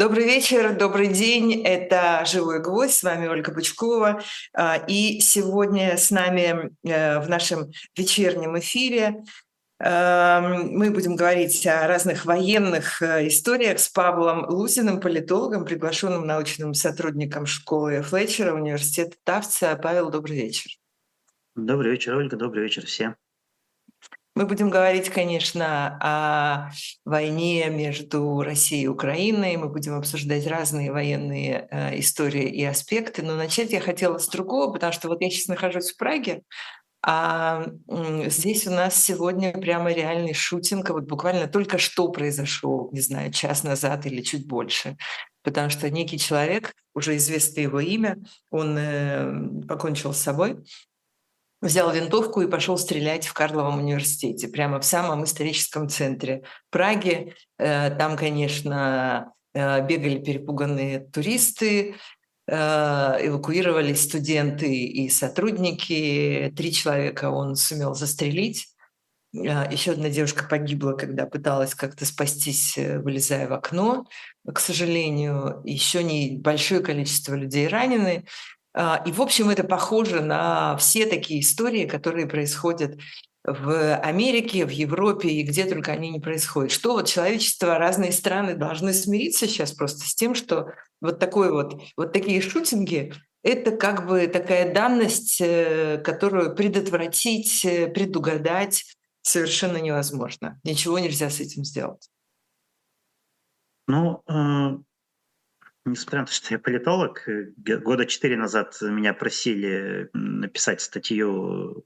Добрый вечер, добрый день. Это «Живой гвоздь». С вами Ольга Бычкова. А, и сегодня с нами э, в нашем вечернем эфире эм, мы будем говорить о разных военных э, историях с Павлом Лузиным, политологом, приглашенным научным сотрудником школы Флетчера, университета Тавца. Павел, добрый вечер. Добрый вечер, Ольга. Добрый вечер всем. Мы будем говорить, конечно, о войне между Россией и Украиной. Мы будем обсуждать разные военные э, истории и аспекты. Но начать я хотела с другого, потому что вот я сейчас нахожусь в Праге, а здесь у нас сегодня прямо реальный шутинг. Вот буквально только что произошел, не знаю, час назад или чуть больше. Потому что некий человек, уже известно его имя, он э, покончил с собой взял винтовку и пошел стрелять в Карловом университете, прямо в самом историческом центре Праги. Э, там, конечно, э, бегали перепуганные туристы, э, эвакуировались студенты и сотрудники. Три человека он сумел застрелить. Еще одна девушка погибла, когда пыталась как-то спастись, вылезая в окно. К сожалению, еще не большое количество людей ранены. А, и, в общем, это похоже на все такие истории, которые происходят в Америке, в Европе и где только они не происходят. Что вот человечество, разные страны должны смириться сейчас просто с тем, что вот такой вот, вот такие шутинги – это как бы такая данность, э, которую предотвратить, э, предугадать совершенно невозможно. Ничего нельзя с этим сделать. Ну, э, Несмотря на то, что я политолог, э, года четыре назад меня просили написать статью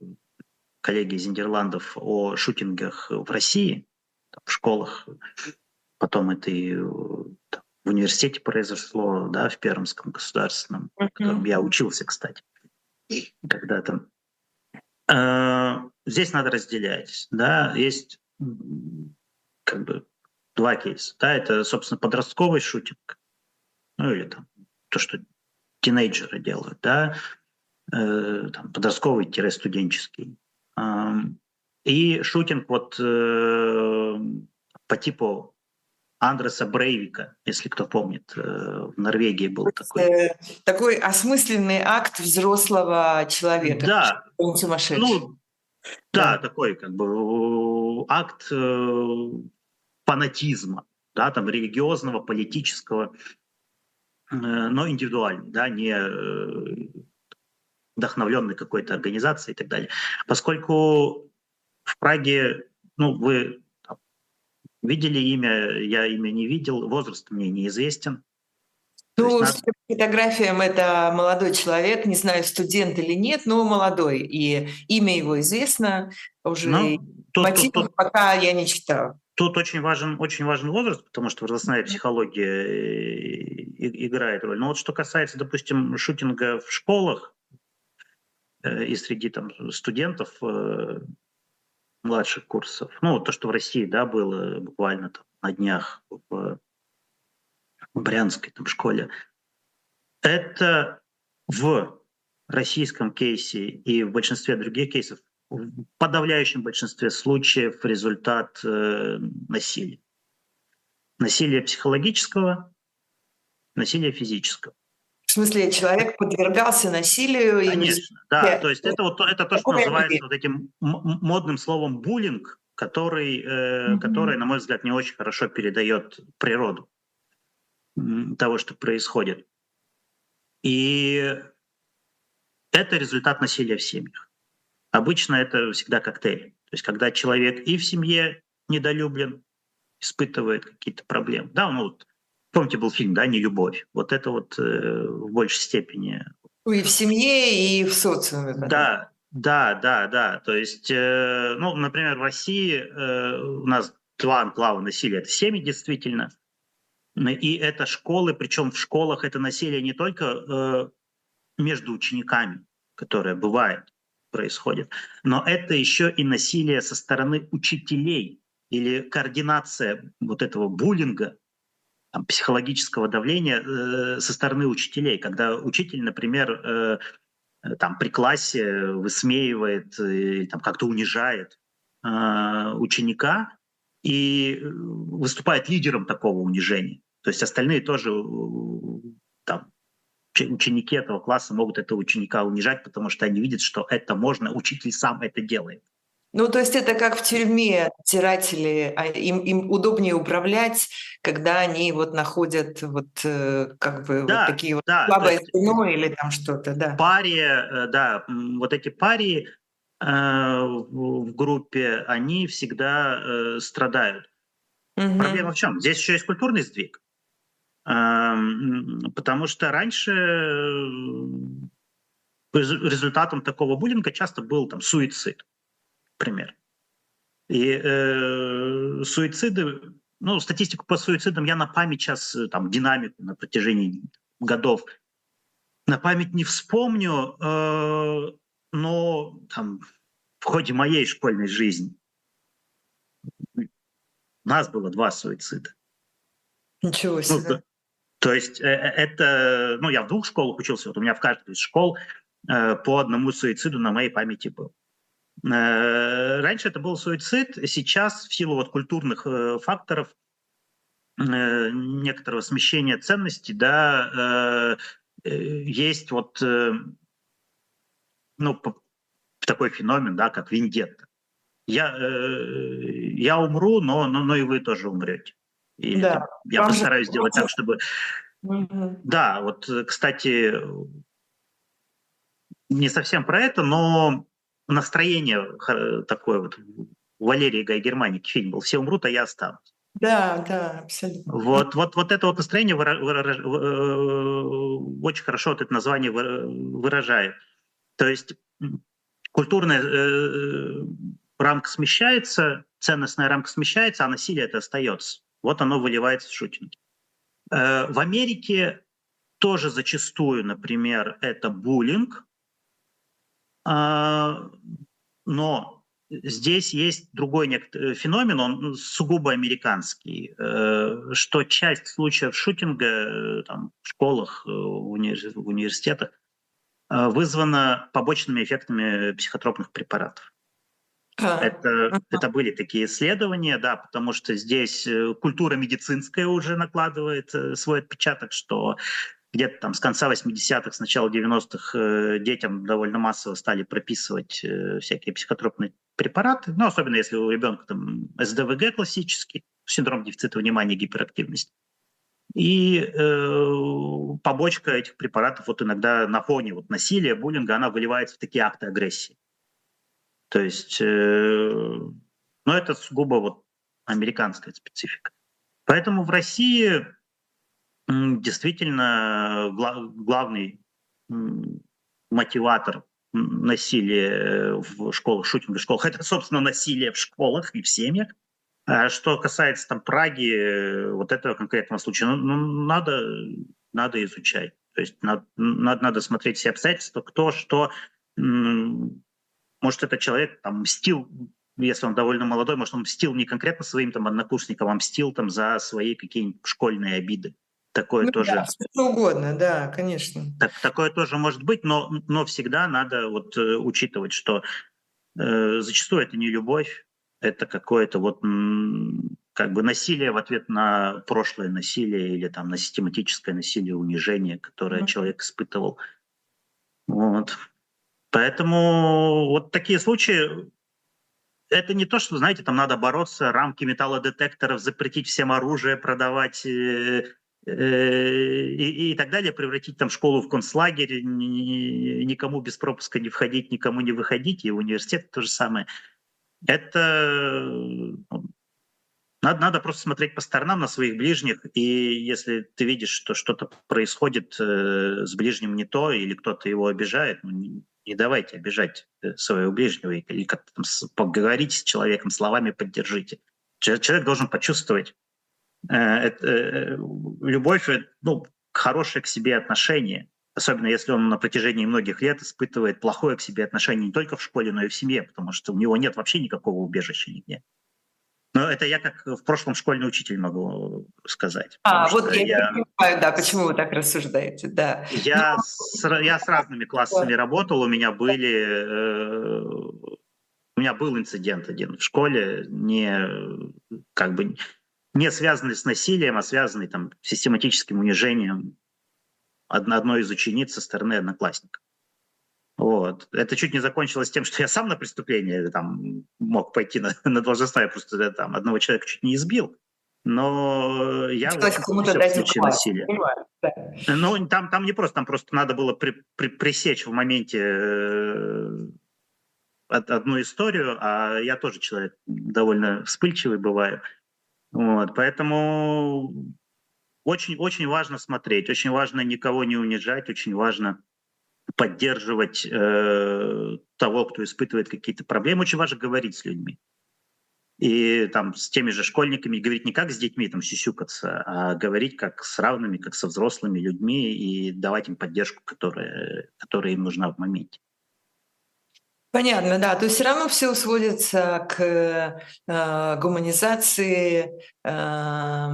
коллеги из Нидерландов о шутингах в России, в школах. Потом это и там, в университете произошло, да, в Пермском государственном, в котором я учился, кстати, когда-то. Здесь надо разделять, да, есть как бы два кейса, да, это, собственно, подростковый шутинг, ну или там то, что тинейджеры делают, да, э, там, подростковый-студенческий. Э, и шутинг вот э, по типу Андреса Брейвика, если кто помнит, э, в Норвегии был такой. Такой осмысленный акт взрослого человека. Да. Он сумасшедший. Ну, да, да, такой как бы акт фанатизма, да, там религиозного, политического. Э, но индивидуальный, да, не э, вдохновленный какой-то организацией и так далее. Поскольку в Праге, ну, вы видели имя, я имя не видел, возраст мне неизвестен. Ну, надо... фотографиям это молодой человек, не знаю, студент или нет, но молодой, и имя его известно уже. Ну, тут, Мотивов тут, тут... пока я не читала. Тут очень важен, очень важен возраст, потому что возрастная психология э, играет роль. Но вот что касается, допустим, шутинга в школах э, и среди там, студентов э, младших курсов, ну, то, что в России да, было буквально там, на днях в Брянской там, школе, это в российском кейсе и в большинстве других кейсов в подавляющем большинстве случаев результат э, насилия. Насилия психологического, насилия физического. В смысле, человек подвергался насилию? Конечно, и... да. То есть это, вот, это то, что называется вот этим модным словом буллинг, который, э, mm-hmm. который, на мой взгляд, не очень хорошо передает природу того, что происходит. И это результат насилия в семьях. Обычно это всегда коктейль. То есть когда человек и в семье недолюблен, испытывает какие-то проблемы. Да, ну вот, помните, был фильм, да, «Не любовь». Вот это вот э, в большей степени. И в семье, и в социуме. Да, да, да, да. То есть, э, ну, например, в России э, у нас два анклава насилия. Это семьи, действительно. И это школы, причем в школах это насилие не только э, между учениками, которое бывает, происходит. Но это еще и насилие со стороны учителей или координация вот этого буллинга, там, психологического давления э, со стороны учителей, когда учитель, например, э, там при классе высмеивает или там как-то унижает э, ученика и выступает лидером такого унижения. То есть остальные тоже там, ученики этого класса могут этого ученика унижать, потому что они видят, что это можно, учитель сам это делает. Ну, то есть это как в тюрьме тиратели, а им, им удобнее управлять, когда они вот находят вот э, как бы да, вот такие вот да, слабое звено или там что-то, да. Пари, э, да, вот эти пари э, в группе, они всегда э, страдают. Угу. Проблема в чем? Здесь еще есть культурный сдвиг. Э, потому что раньше результатом такого буллинга часто был там суицид пример. И э, суициды, ну, статистику по суицидам я на память сейчас, э, там, динамику на протяжении годов на память не вспомню, э, но там, в ходе моей школьной жизни у нас было два суицида. Ничего ну, себе. Ну, то, есть э, э, это, ну, я в двух школах учился, вот у меня в каждой из школ э, по одному суициду на моей памяти был. Раньше это был суицид, сейчас в силу вот культурных факторов, некоторого смещения ценностей, да, есть вот ну, такой феномен, да, как виндетта. Я, я умру, но, но, но и вы тоже умрете. И да, я постараюсь сделать так, чтобы... Угу. Да, вот, кстати, не совсем про это, но настроение такое вот. Валерии Гай Германики фильм был «Все умрут, а я останусь». Да, да, абсолютно. Вот, вот, вот это вот настроение выра- выра- э, очень хорошо вот это название выражает. То есть культурная э, рамка смещается, ценностная рамка смещается, а насилие это остается. Вот оно выливается в шутинги. Э, в Америке тоже зачастую, например, это буллинг, а, но здесь есть другой э, феномен, он сугубо американский, э, что часть случаев шутинга там, в школах, в университетах вызвана побочными эффектами психотропных препаратов. А, это, это были такие исследования, да, потому что здесь культура медицинская уже накладывает свой отпечаток, что где-то там с конца 80-х, с начала 90-х э, детям довольно массово стали прописывать э, всякие психотропные препараты, ну, особенно если у ребенка там СДВГ классический, синдром дефицита внимания, гиперактивность. И э, побочка этих препаратов вот иногда на фоне вот насилия, буллинга, она выливается в такие акты агрессии. То есть, э, ну, это сугубо вот американская специфика. Поэтому в России действительно главный мотиватор насилия в школах, шутинга в школах, это, собственно, насилие в школах и в семьях. А что касается там Праги, вот этого конкретного случая, ну, ну надо, надо изучать. То есть надо, надо смотреть все обстоятельства, кто что. Может, этот человек там мстил, если он довольно молодой, может, он мстил не конкретно своим там однокурсникам, а мстил там за свои какие-нибудь школьные обиды. Такое ну, тоже. Да, что угодно, да, конечно. Так, такое тоже может быть, но, но всегда надо вот э, учитывать, что э, зачастую это не любовь, это какое-то вот как бы насилие в ответ на прошлое насилие или там на систематическое насилие, унижение, которое mm-hmm. человек испытывал. Вот. Поэтому вот такие случаи, это не то, что, знаете, там надо бороться, рамки металлодетекторов, запретить всем оружие продавать, э, Э, и, и так далее, превратить там школу в концлагерь, никому без пропуска не входить, никому не выходить, и университет то же самое. Это ну, надо, надо просто смотреть по сторонам на своих ближних, и если ты видишь, что что-то происходит э, с ближним не то, или кто-то его обижает, ну, не, давайте обижать э, своего ближнего, или как-то там поговорите с человеком, словами поддержите. Человек должен почувствовать, Э, это, э, любовь, ну, хорошее к себе отношение, особенно если он на протяжении многих лет испытывает плохое к себе отношение не только в школе, но и в семье, потому что у него нет вообще никакого убежища нигде. Но это я как в прошлом школьный учитель могу сказать. А, вот я, я не понимаю, да, почему вы так рассуждаете, да. Я, Но... с, я с разными классами да. работал, у меня были... Э, у меня был инцидент один в школе, не как бы не связанный с насилием, а связанный там, с систематическим унижением одной из учениц со стороны одноклассника. Вот. Это чуть не закончилось тем, что я сам на преступление там, мог пойти на, на должностное, я просто там, одного человека чуть не избил. Но я Хотелось вот, кому-то дать насилие. Да. Ну, там, там не просто, там просто надо было при, при, пресечь в моменте э, одну историю, а я тоже человек довольно вспыльчивый бываю. Вот, поэтому очень, очень важно смотреть, очень важно никого не унижать, очень важно поддерживать э, того, кто испытывает какие-то проблемы. Очень важно говорить с людьми. И там с теми же школьниками говорить не как с детьми там сюсюкаться, а говорить как с равными, как со взрослыми людьми и давать им поддержку, которая, которая им нужна в моменте. Понятно, да. То есть все равно все сводится к э, гуманизации, э,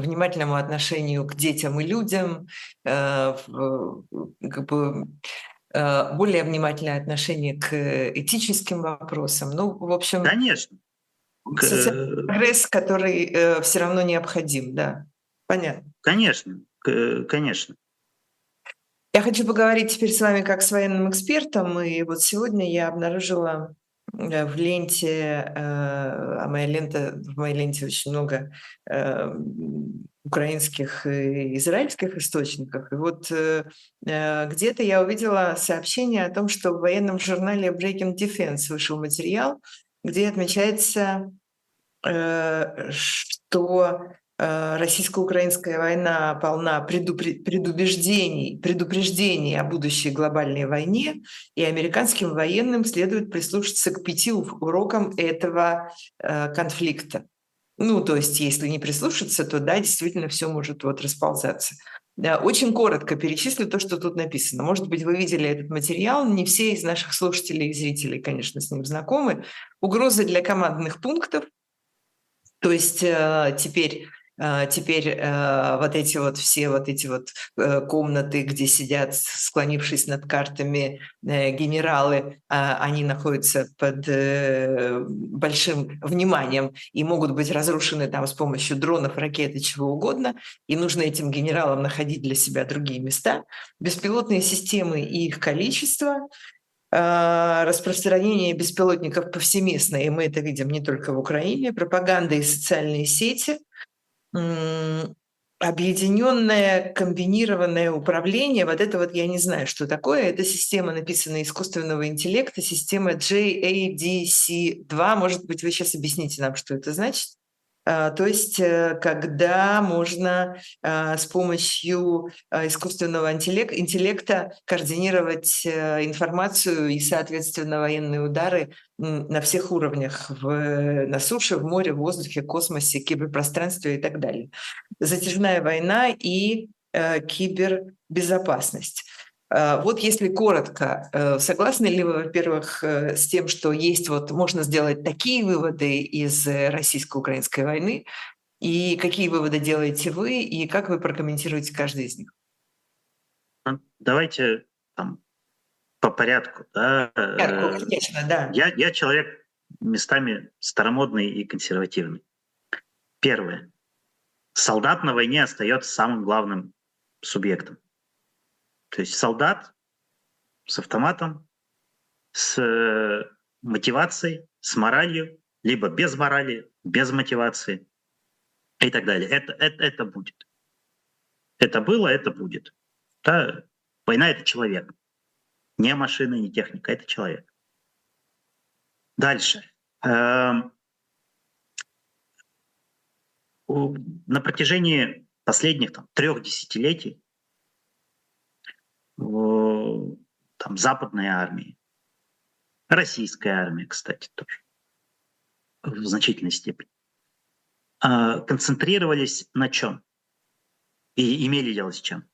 внимательному отношению к детям и людям, э, как бы, э, более внимательное отношение к этическим вопросам. Ну, в общем, конечно. Социальный прогресс, который э, все равно необходим, да. Понятно. Конечно, конечно. Я хочу поговорить теперь с вами как с военным экспертом. И вот сегодня я обнаружила э, в ленте, э, а моя лента, в моей ленте очень много э, украинских и израильских источников. И вот где-то я увидела сообщение о том, что в военном журнале Breaking Defense вышел материал, где отмечается, что российско-украинская война полна предубеждений, предупреждений о будущей глобальной войне, и американским военным следует прислушаться к пяти урокам этого э, конфликта. Ну, то есть, если не прислушаться, то да, действительно все может вот расползаться. Очень коротко перечислю то, что тут написано. Может быть, вы видели этот материал. Не все из наших слушателей и зрителей, конечно, с ним знакомы. Угрозы для командных пунктов. То есть э, теперь теперь э, вот эти вот все вот эти вот э, комнаты, где сидят, склонившись над картами э, генералы, а, они находятся под большим вниманием и могут быть разрушены там с помощью дронов, ракет и чего угодно. И нужно этим генералам находить для себя другие места. Беспилотные системы и их количество, а, распространение беспилотников повсеместно, и мы это видим не только в Украине, пропаганда и социальные сети, объединенное комбинированное управление, вот это вот я не знаю, что такое, это система, написанная искусственного интеллекта, система JADC2, может быть, вы сейчас объясните нам, что это значит? А, то есть, э, когда можно а, с помощью а, искусственного интеллекта координировать э, информацию и, соответственно, военные удары на всех уровнях, в, на суше, в море, в воздухе, космосе, киберпространстве и так далее. Затяжная война и э, кибербезопасность. Э, вот если коротко, э, согласны ли вы, во-первых, э, с тем, что есть вот можно сделать такие выводы из российско-украинской войны, и какие выводы делаете вы, и как вы прокомментируете каждый из них? Ну, давайте там, по порядку. Да. Порядку, конечно, да. Я, я человек местами старомодный и консервативный. Первое. Солдат на войне остается самым главным субъектом. То есть солдат с автоматом, с э, мотивацией, с моралью, либо без морали, без мотивации и так далее. Это, это, это будет. Это было, это будет. Да? Война — это человек. Не машина, не техника, это человек. Дальше. Эм, на протяжении последних там, трех десятилетий там, западной армии, российской армии, кстати, тоже в значительной степени, а, концентрировались на чем? И имели дело с чем?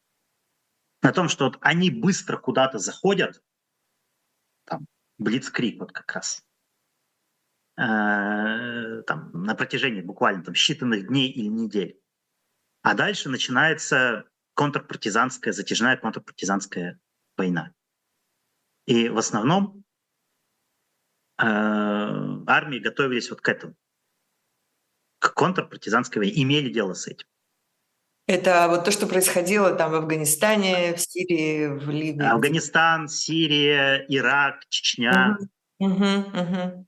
На том, что вот они быстро куда-то заходят, там, блицкрик вот как раз, э, там, на протяжении буквально там, считанных дней или недель. А дальше начинается контрпартизанская, затяжная контрпартизанская война. И в основном э, армии готовились вот к этому. к контрпартизанской войне, имели дело с этим. Это вот то, что происходило там в Афганистане, в Сирии, в Ливии. Афганистан, Сирия, Ирак, Чечня. Угу, угу.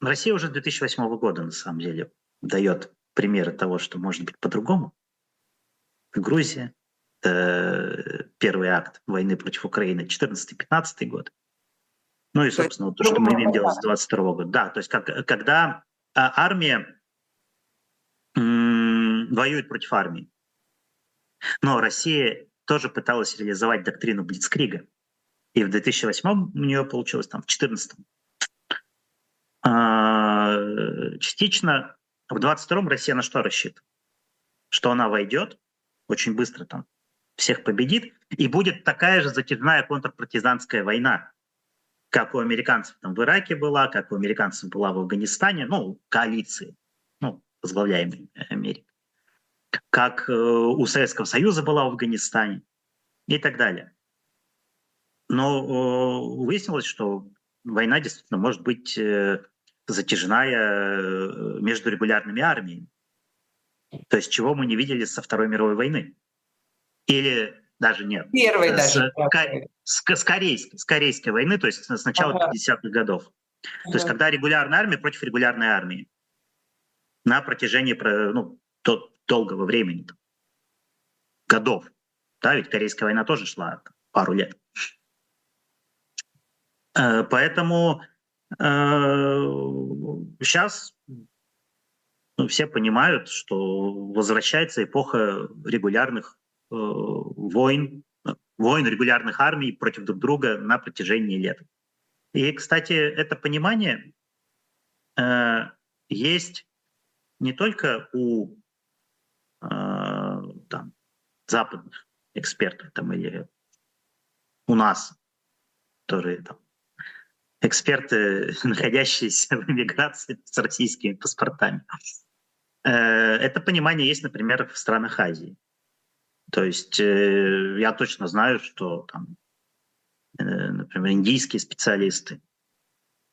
Россия уже 2008 года, на самом деле, дает примеры того, что может быть по-другому. Грузия, это первый акт войны против Украины, 14-15 год. Ну и, собственно, то, что мы имеем дело с 22 года. Да, то есть как, когда а, армия воюет против армии. Но Россия тоже пыталась реализовать доктрину Блицкрига. И в 2008 у нее получилось, там, в 2014. А, частично в 22 Россия на что рассчитывает? Что она войдет, очень быстро там всех победит, и будет такая же затяжная контрпартизанская война, как у американцев там в Ираке была, как у американцев была в Афганистане, ну, коалиции, ну, возглавляемой Америкой, как э, у Советского Союза была в Афганистане и так далее. Но э, выяснилось, что война действительно может быть э, затяжная между регулярными армиями. То есть чего мы не видели со Второй мировой войны. Или даже нет. Первой с, даже. С, с, корейской, с корейской войны, то есть с начала ага. 50-х годов. Ага. То есть когда регулярная армия против регулярной армии на протяжении ну, долгого времени, годов. Да, ведь Корейская война тоже шла пару лет. Э, поэтому сейчас э, ну, все понимают, что возвращается эпоха регулярных э, войн, войн регулярных армий против друг друга на протяжении лет. И, кстати, это понимание э, есть не только у там, западных экспертов там, или у нас, которые там, эксперты, находящиеся в эмиграции с российскими паспортами. Э, это понимание есть, например, в странах Азии. То есть э, я точно знаю, что там, э, например, индийские специалисты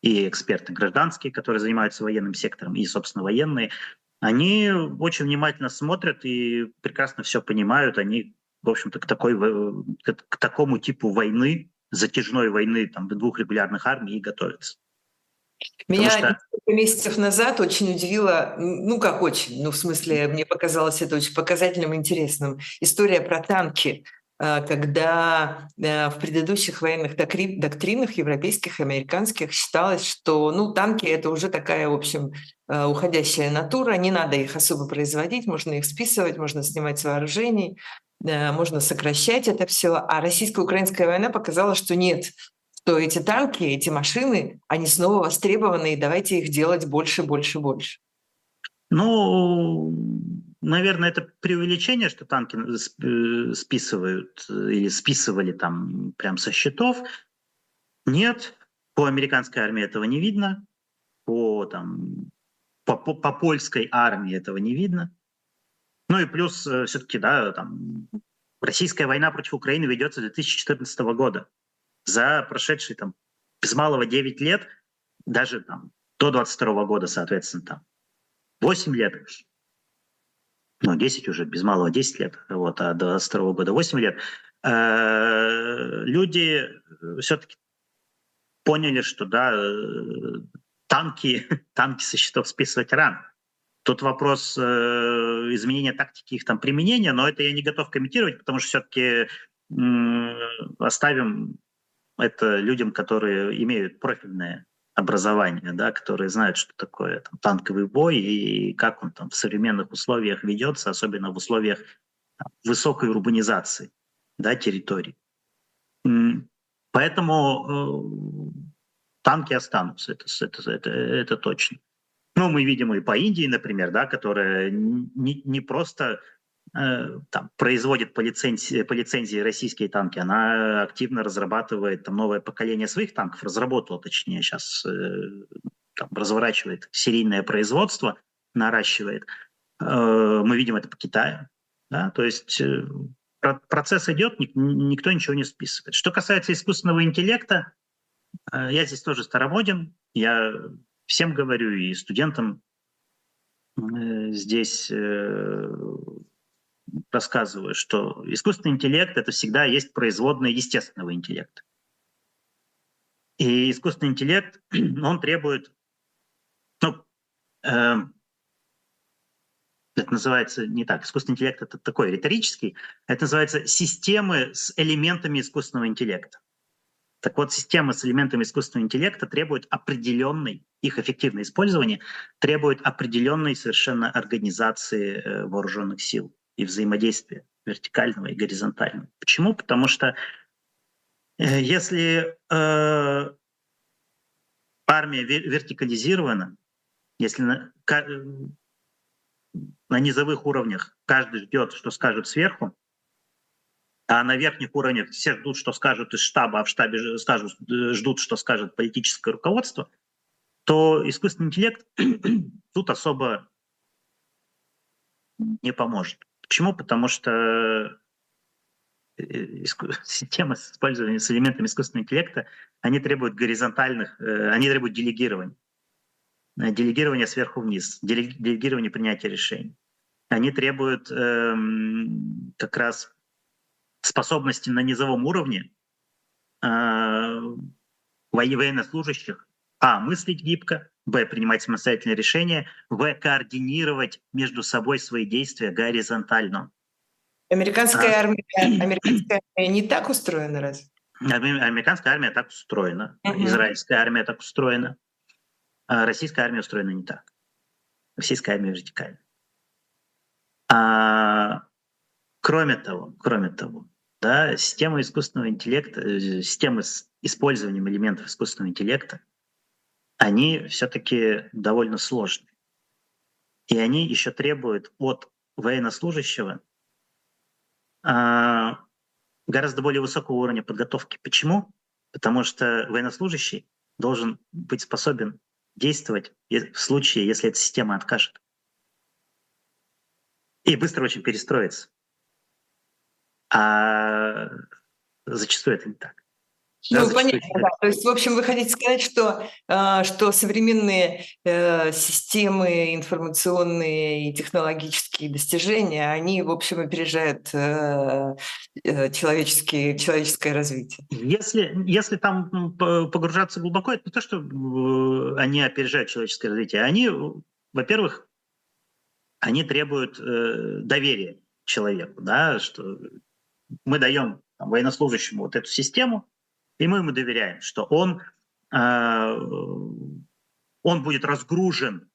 и эксперты гражданские, которые занимаются военным сектором, и, собственно, военные, они очень внимательно смотрят и прекрасно все понимают. Они, в общем-то, к, такой, к такому типу войны, затяжной войны там, двух регулярных армий и готовятся. Меня что... несколько месяцев назад очень удивило, ну как очень, ну в смысле, мне показалось это очень показательным и интересным, история про танки. А, когда э, в предыдущих военных доктринах европейских, американских считалось, что ну, танки — это уже такая, в общем, э, уходящая натура, не надо их особо производить, можно их списывать, можно снимать с вооружений, э, можно сокращать это все. А российско-украинская война показала, что нет, что эти танки, эти машины, они снова востребованы, и давайте их делать больше, больше, больше. Ну, наверное, это преувеличение, что танки э, списывают э, или списывали там прям со счетов. Нет, по американской армии этого не видно, по, там, по, по, по польской армии этого не видно. Ну и плюс э, все-таки, да, там, российская война против Украины ведется с 2014 года. За прошедшие там без малого 9 лет, даже там до 22 года, соответственно, там 8 лет, ну, 10 уже, без малого 10 лет, вот, а до 22 года 8 лет, э, люди все-таки поняли, что, да, э, танки, танки со счетов списывать рано. Тут вопрос э, изменения тактики их там применения, но это я не готов комментировать, потому что все-таки оставим это людям, которые имеют профильное образования, да, которые знают, что такое там, танковый бой и как он там в современных условиях ведется, особенно в условиях высокой урбанизации да, территорий. Поэтому э, танки останутся, это, это, это, это точно. Ну, мы видим и по Индии, например, да, которая не, не просто Э, там, производит по лицензии, по лицензии российские танки, она активно разрабатывает там, новое поколение своих танков, разработала, точнее, сейчас э, там, разворачивает серийное производство, наращивает. Э, мы видим это по Китаю. Да? То есть процесс идет, никто ничего не списывает. Что касается искусственного интеллекта, я здесь тоже старомоден. Я всем говорю, и студентам э, здесь э, рассказываю, что искусственный интеллект — это всегда есть производная естественного интеллекта. И искусственный интеллект, он требует, ну, э, это называется не так. Искусственный интеллект — это такой риторический. Это называется системы с элементами искусственного интеллекта. Так вот, система с элементами искусственного интеллекта требует определенной, их эффективное использование требует определенной совершенно организации э, вооруженных сил и взаимодействия вертикального и горизонтального. Почему? Потому что э, если э, армия вертикализирована, если на, на низовых уровнях каждый ждет, что скажут сверху, а на верхних уровнях все ждут, что скажут из штаба, а в штабе скажут, ждут, что скажет политическое руководство, то искусственный интеллект тут особо не поможет. Почему? Потому что э, системы с использованием с элементами искусственного интеллекта, они требуют горизонтальных, э, они требуют делегирования. Э, делегирования сверху вниз, делегирования принятия решений. Они требуют эм, как раз способности на низовом уровне э, военнослужащих а. мыслить гибко, б. принимать самостоятельные решения, в. координировать между собой свои действия горизонтально. Американская, а. армия, американская армия не так устроена, раз? Американская армия так устроена, uh-huh. израильская армия так устроена, а российская армия устроена не так. Российская армия вертикальна. А, кроме того, кроме того, да, система искусственного интеллекта, э, системы с использованием элементов искусственного интеллекта, они все-таки довольно сложные. И они еще требуют от военнослужащего а, гораздо более высокого уровня подготовки. Почему? Потому что военнослужащий должен быть способен действовать в случае, если эта система откажет. И быстро очень перестроиться. А зачастую это не так. Да, ну, понятно, да. То есть, в общем, вы хотите сказать, что, а, что современные э, системы информационные и технологические достижения, они, в общем, опережают э, э, человеческие, человеческое развитие? Если, если там погружаться глубоко, это не то, что они опережают человеческое развитие. Они, во-первых, они требуют доверия человеку, да, что мы даем там, военнослужащему вот эту систему, и мы ему доверяем, что он, э, он будет разгружен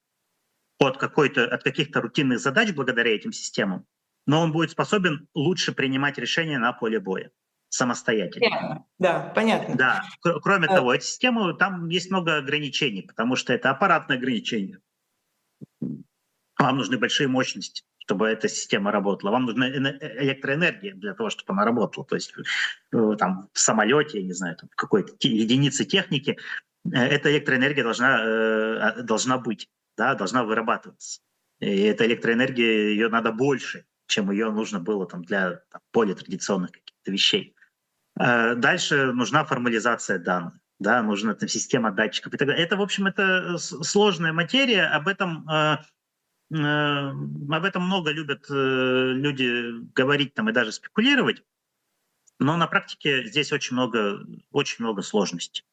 от, какой-то, от каких-то рутинных задач благодаря этим системам, но он будет способен лучше принимать решения на поле боя самостоятельно. Понятно. Да, понятно. Да. Кроме а... того, эта система, там есть много ограничений, потому что это аппаратные ограничения. Вам нужны большие мощности чтобы эта система работала. Вам нужна электроэнергия для того, чтобы она работала. То есть э, там в самолете, я не знаю, там, какой-то единицы техники, э, эта электроэнергия должна, э, а, должна быть, да, должна вырабатываться. И эта электроэнергия, ее надо больше, чем ее нужно было там, для там, более традиционных каких-то вещей. Дальше нужна формализация данных да, нужна там система датчиков и так далее. Это, в общем, это сложная материя, об этом Э, об этом много любят э, люди говорить там и даже спекулировать, но на практике здесь очень много, очень много сложностей.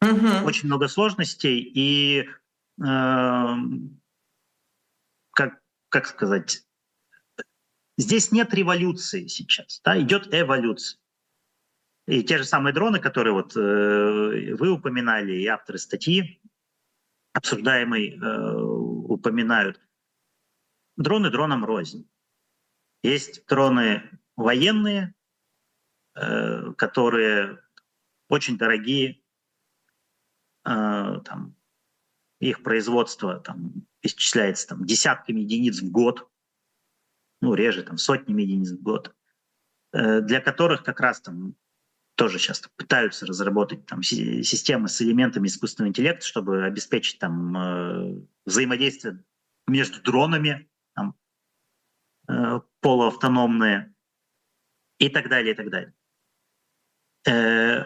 Угу. Очень много сложностей, и э, как, как сказать, здесь нет революции сейчас, да, идет эволюция. И те же самые дроны, которые вот э, вы упоминали, и авторы статьи обсуждаемой э, упоминают, дроны дронам рознь. Есть дроны военные, э, которые очень дорогие, э, там, их производство там, исчисляется там, десятками единиц в год, ну, реже там, сотнями единиц в год, э, для которых как раз там тоже сейчас пытаются разработать там, системы с элементами искусственного интеллекта, чтобы обеспечить там, взаимодействие между дронами, полуавтономные и так далее, и так далее. Э,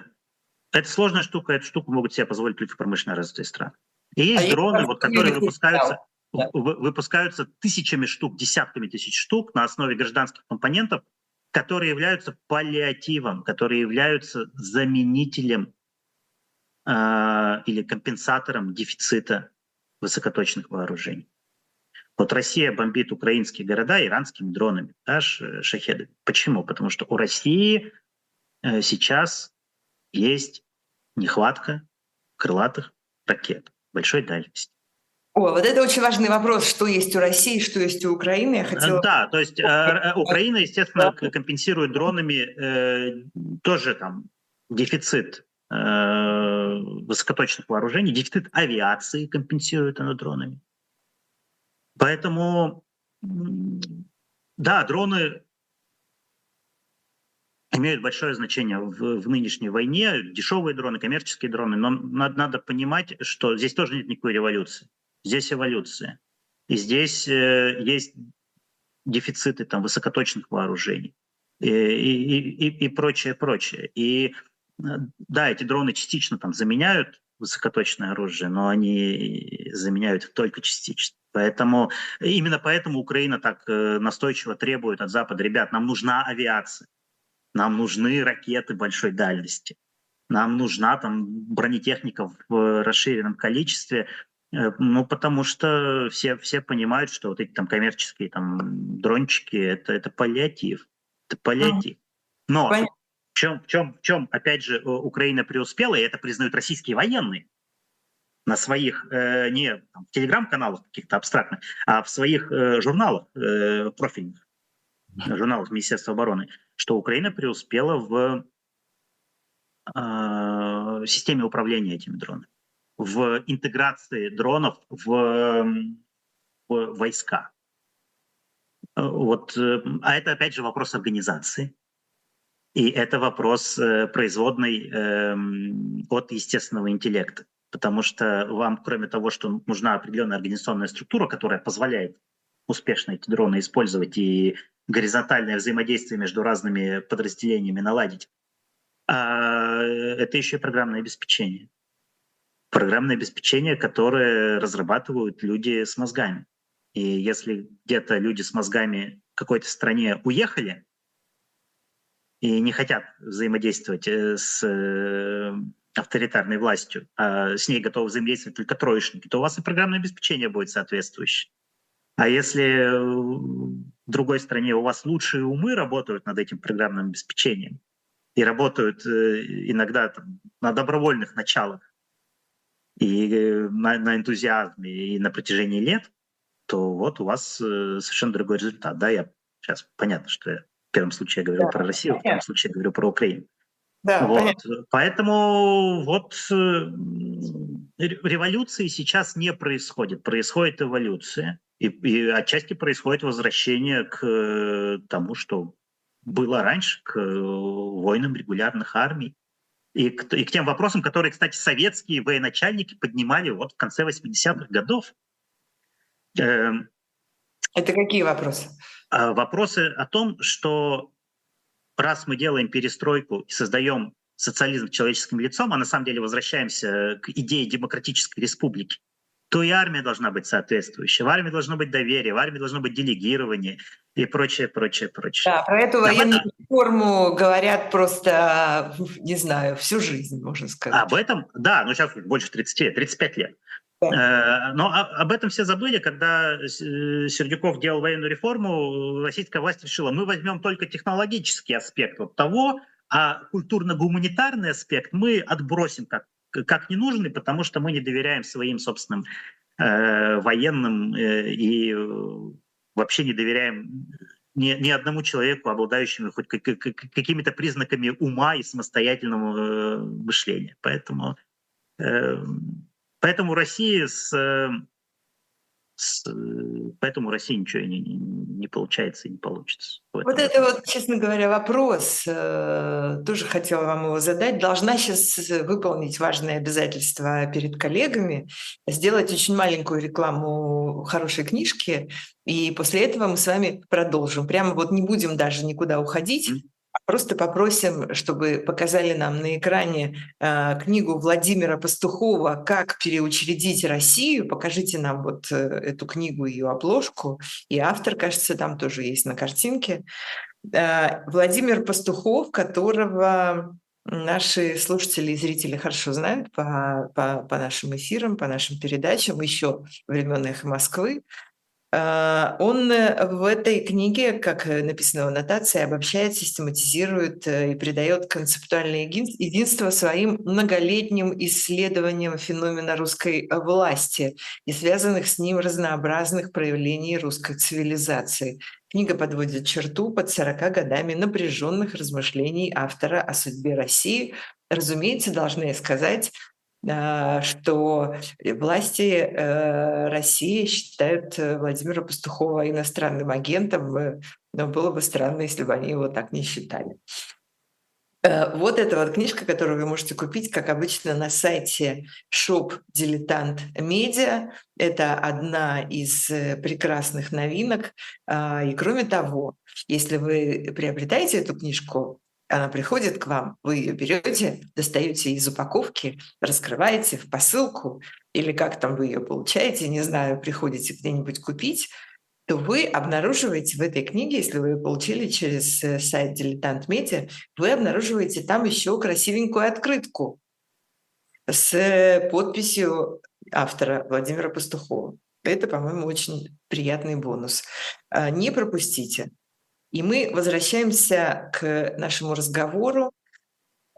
это сложная штука, эту штуку могут себе позволить только промышленно развитые страны. И есть а дроны, вот, которые выпускаются, да. выпускаются тысячами штук, десятками тысяч штук на основе гражданских компонентов, которые являются паллиативом, которые являются заменителем э, или компенсатором дефицита высокоточных вооружений. Вот Россия бомбит украинские города иранскими дронами, да, шахеды. Почему? Потому что у России э, сейчас есть нехватка крылатых ракет большой дальности. О, вот это очень важный вопрос, что есть у России, что есть у Украины. Я хотела... Да, то есть э, Украина, естественно, компенсирует дронами э, тоже там дефицит э, высокоточных вооружений, дефицит авиации компенсирует она дронами. Поэтому, да, дроны имеют большое значение в, в нынешней войне. Дешевые дроны, коммерческие дроны. Но надо, надо понимать, что здесь тоже нет никакой революции. Здесь эволюция. И здесь э, есть дефициты там, высокоточных вооружений и, и, и, и прочее, прочее. И э, да, эти дроны частично там заменяют высокоточное оружие, но они заменяют только частично. Поэтому именно поэтому Украина так э, настойчиво требует от Запада, ребят, нам нужна авиация, нам нужны ракеты большой дальности, нам нужна там бронетехника в расширенном количестве, э, ну, потому что все, все понимают, что вот эти там коммерческие там дрончики это, это паллиатив. Это паллиатив. Но в чем, в, чем, в чем, опять же, Украина преуспела, и это признают российские военные на своих, э, не там, в телеграм-каналах каких-то абстрактных, а в своих э, журналах э, профильных, журналах Министерства обороны, что Украина преуспела в э, системе управления этими дронами, в интеграции дронов в, в войска. Вот, э, а это опять же вопрос организации. И это вопрос э, производной э, от естественного интеллекта потому что вам, кроме того, что нужна определенная организационная структура, которая позволяет успешно эти дроны использовать и горизонтальное взаимодействие между разными подразделениями наладить, а это еще и программное обеспечение. Программное обеспечение, которое разрабатывают люди с мозгами. И если где-то люди с мозгами в какой-то стране уехали и не хотят взаимодействовать э, с э, авторитарной властью, а с ней готовы взаимодействовать только троечники, то у вас и программное обеспечение будет соответствующее. А если в другой стране у вас лучшие умы работают над этим программным обеспечением и работают э, иногда там, на добровольных началах и э, на, на энтузиазме и на протяжении лет, то вот у вас э, совершенно другой результат. Да, я сейчас понятно, что я в первом случае я говорил да, про Россию, в втором случае я говорю про Украину. Да, вот. Поэтому вот э, революции сейчас не происходит, происходит эволюция. И, и отчасти происходит возвращение к э, тому, что было раньше, к э, войнам регулярных армий. И к, и к тем вопросам, которые, кстати, советские военачальники поднимали вот в конце 80-х годов. Эм, Это какие вопросы? А, вопросы о том, что раз мы делаем перестройку и создаем социализм человеческим лицом, а на самом деле возвращаемся к идее демократической республики, то и армия должна быть соответствующая. В армии должно быть доверие, в армии должно быть делегирование и прочее, прочее, прочее. Да, про эту военную этом... реформу говорят просто, не знаю, всю жизнь, можно сказать. Об этом, да, но сейчас больше 30 лет, 35 лет. Э, но об этом все забыли, когда э, Сердюков делал военную реформу, российская власть решила, мы возьмем только технологический аспект вот того, а культурно-гуманитарный аспект мы отбросим как, как ненужный, потому что мы не доверяем своим собственным э, военным э, и вообще не доверяем ни, ни одному человеку, обладающему хоть какими-то признаками ума и самостоятельного э, мышления. Поэтому э, Поэтому Россия с, с поэтому России ничего не, не, получается и не получится. Вот это вот, честно говоря, вопрос. Э, тоже хотела вам его задать. Должна сейчас выполнить важные обязательства перед коллегами, сделать очень маленькую рекламу хорошей книжки, и после этого мы с вами продолжим. Прямо вот не будем даже никуда уходить. Просто попросим, чтобы показали нам на экране э, книгу Владимира Пастухова «Как переучредить Россию». Покажите нам вот э, эту книгу, ее обложку. И автор, кажется, там тоже есть на картинке. Э, Владимир Пастухов, которого наши слушатели и зрители хорошо знают по, по, по нашим эфирам, по нашим передачам еще времен «Эхо Москвы». А, он э, в этой книге, как написано в аннотации, обобщает, систематизирует э, и придает концептуальное единство своим многолетним исследованиям феномена русской власти и связанных с ним разнообразных проявлений русской цивилизации. Книга подводит черту под 40 годами напряженных размышлений автора о судьбе России. Разумеется, должны сказать, что власти э, России считают э, Владимира Пастухова иностранным агентом, э, но было бы странно, если бы они его так не считали. Вот эта вот книжка, которую вы можете купить, как обычно, на сайте Shop Dilettant Media. Это одна из прекрасных новинок. А, и кроме того, если вы приобретаете эту книжку, она приходит к вам, вы ее берете, достаете из упаковки, раскрываете в посылку, или как там вы ее получаете, не знаю, приходите где-нибудь купить, то вы обнаруживаете в этой книге, если вы ее получили через э, сайт Дилетант Медиа, вы обнаруживаете там еще красивенькую открытку с подписью автора Владимира Пастухова. Это, по-моему, очень приятный бонус. А, не пропустите. И мы возвращаемся к нашему разговору.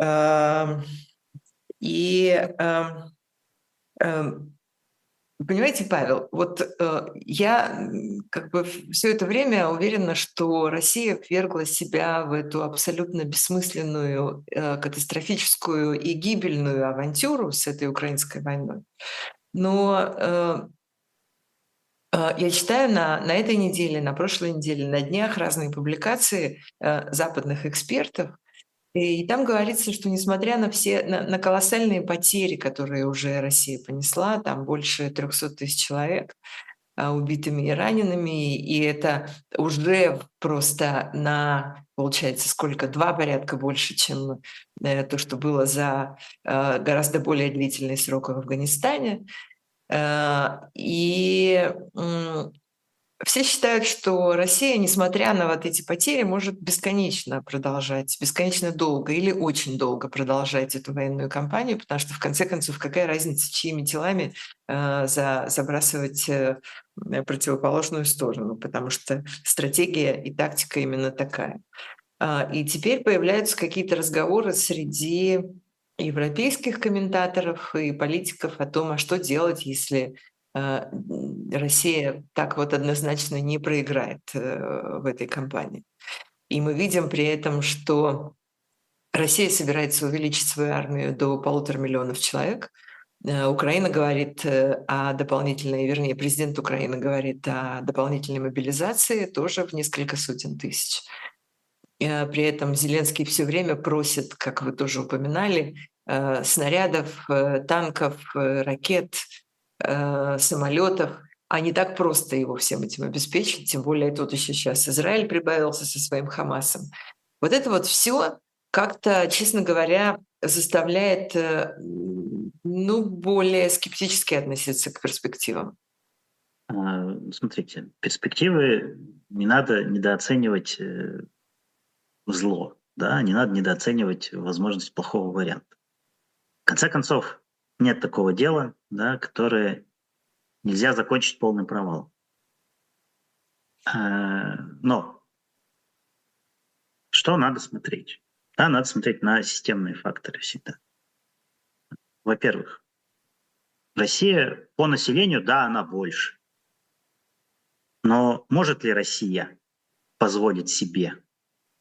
Эм, и эм, эм, Понимаете, Павел, вот э, я как бы все это время уверена, что Россия ввергла себя в эту абсолютно бессмысленную, э, катастрофическую и гибельную авантюру с этой украинской войной. Но э, я читаю на, на этой неделе, на прошлой неделе, на днях разные публикации э, западных экспертов, и там говорится, что несмотря на все на, на колоссальные потери, которые уже Россия понесла, там больше 300 тысяч человек э, убитыми и ранеными, и это уже просто на, получается, сколько, два порядка больше, чем э, то, что было за э, гораздо более длительный срок в Афганистане. Э, и все считают, что Россия, несмотря на вот эти потери, может бесконечно продолжать, бесконечно долго или очень долго продолжать эту военную кампанию, потому что в конце концов какая разница, чьими телами э, за, забрасывать э, противоположную сторону, потому что стратегия и тактика именно такая. Э, и теперь появляются какие-то разговоры среди европейских комментаторов и политиков о том, а что делать, если э, Россия так вот однозначно не проиграет э, в этой кампании. И мы видим при этом, что Россия собирается увеличить свою армию до полутора миллионов человек. Э, Украина говорит о дополнительной, вернее, президент Украины говорит о дополнительной мобилизации тоже в несколько сотен тысяч. Э, при этом Зеленский все время просит, как вы тоже упоминали, э, снарядов, э, танков, ракет, самолетов. А не так просто его всем этим обеспечить, тем более тут еще сейчас Израиль прибавился со своим Хамасом. Вот это вот все как-то, честно говоря, заставляет ну, более скептически относиться к перспективам. А, смотрите, перспективы не надо недооценивать зло. Да? Не надо недооценивать возможность плохого варианта. В конце концов, нет такого дела, да, которое нельзя закончить полным провалом. А, но что надо смотреть? Да, надо смотреть на системные факторы всегда. Во-первых, Россия по населению, да, она больше. Но может ли Россия позволить себе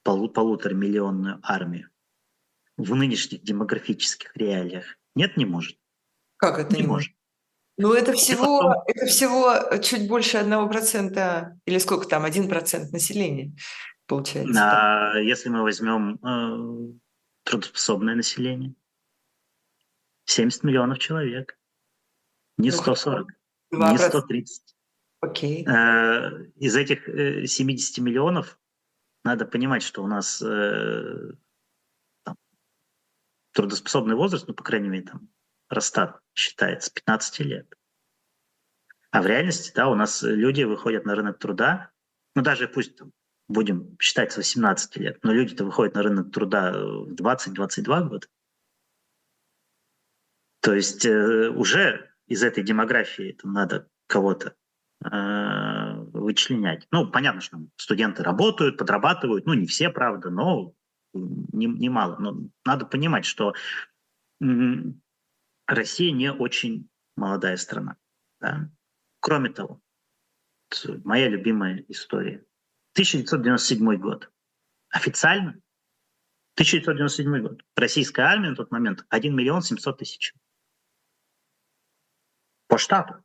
полу полуторамиллионную армию в нынешних демографических реалиях? Нет, не может. Как это не, не может? Ну, это всего, потом... это всего чуть больше одного процента, или сколько там, один процент населения получается. А, если мы возьмем э, трудоспособное население, 70 миллионов человек, не 140, ну, не 130. Окей. Э, из этих 70 э, миллионов надо понимать, что у нас э, там, трудоспособный возраст, ну, по крайней мере, там, Росстат считается 15 лет. А в реальности, да, у нас люди выходят на рынок труда, ну, даже пусть там, будем считать с 18 лет, но люди-то выходят на рынок труда в 20-22 года. То есть э, уже из этой демографии там надо кого-то вычленять. Ну, понятно, что студенты работают, подрабатывают, ну, не все, правда, но немало. Не но надо понимать, что Россия не очень молодая страна. Да? Кроме того, моя любимая история. 1997 год. Официально 1997 год. Российская армия на тот момент 1 миллион 700 тысяч. По штату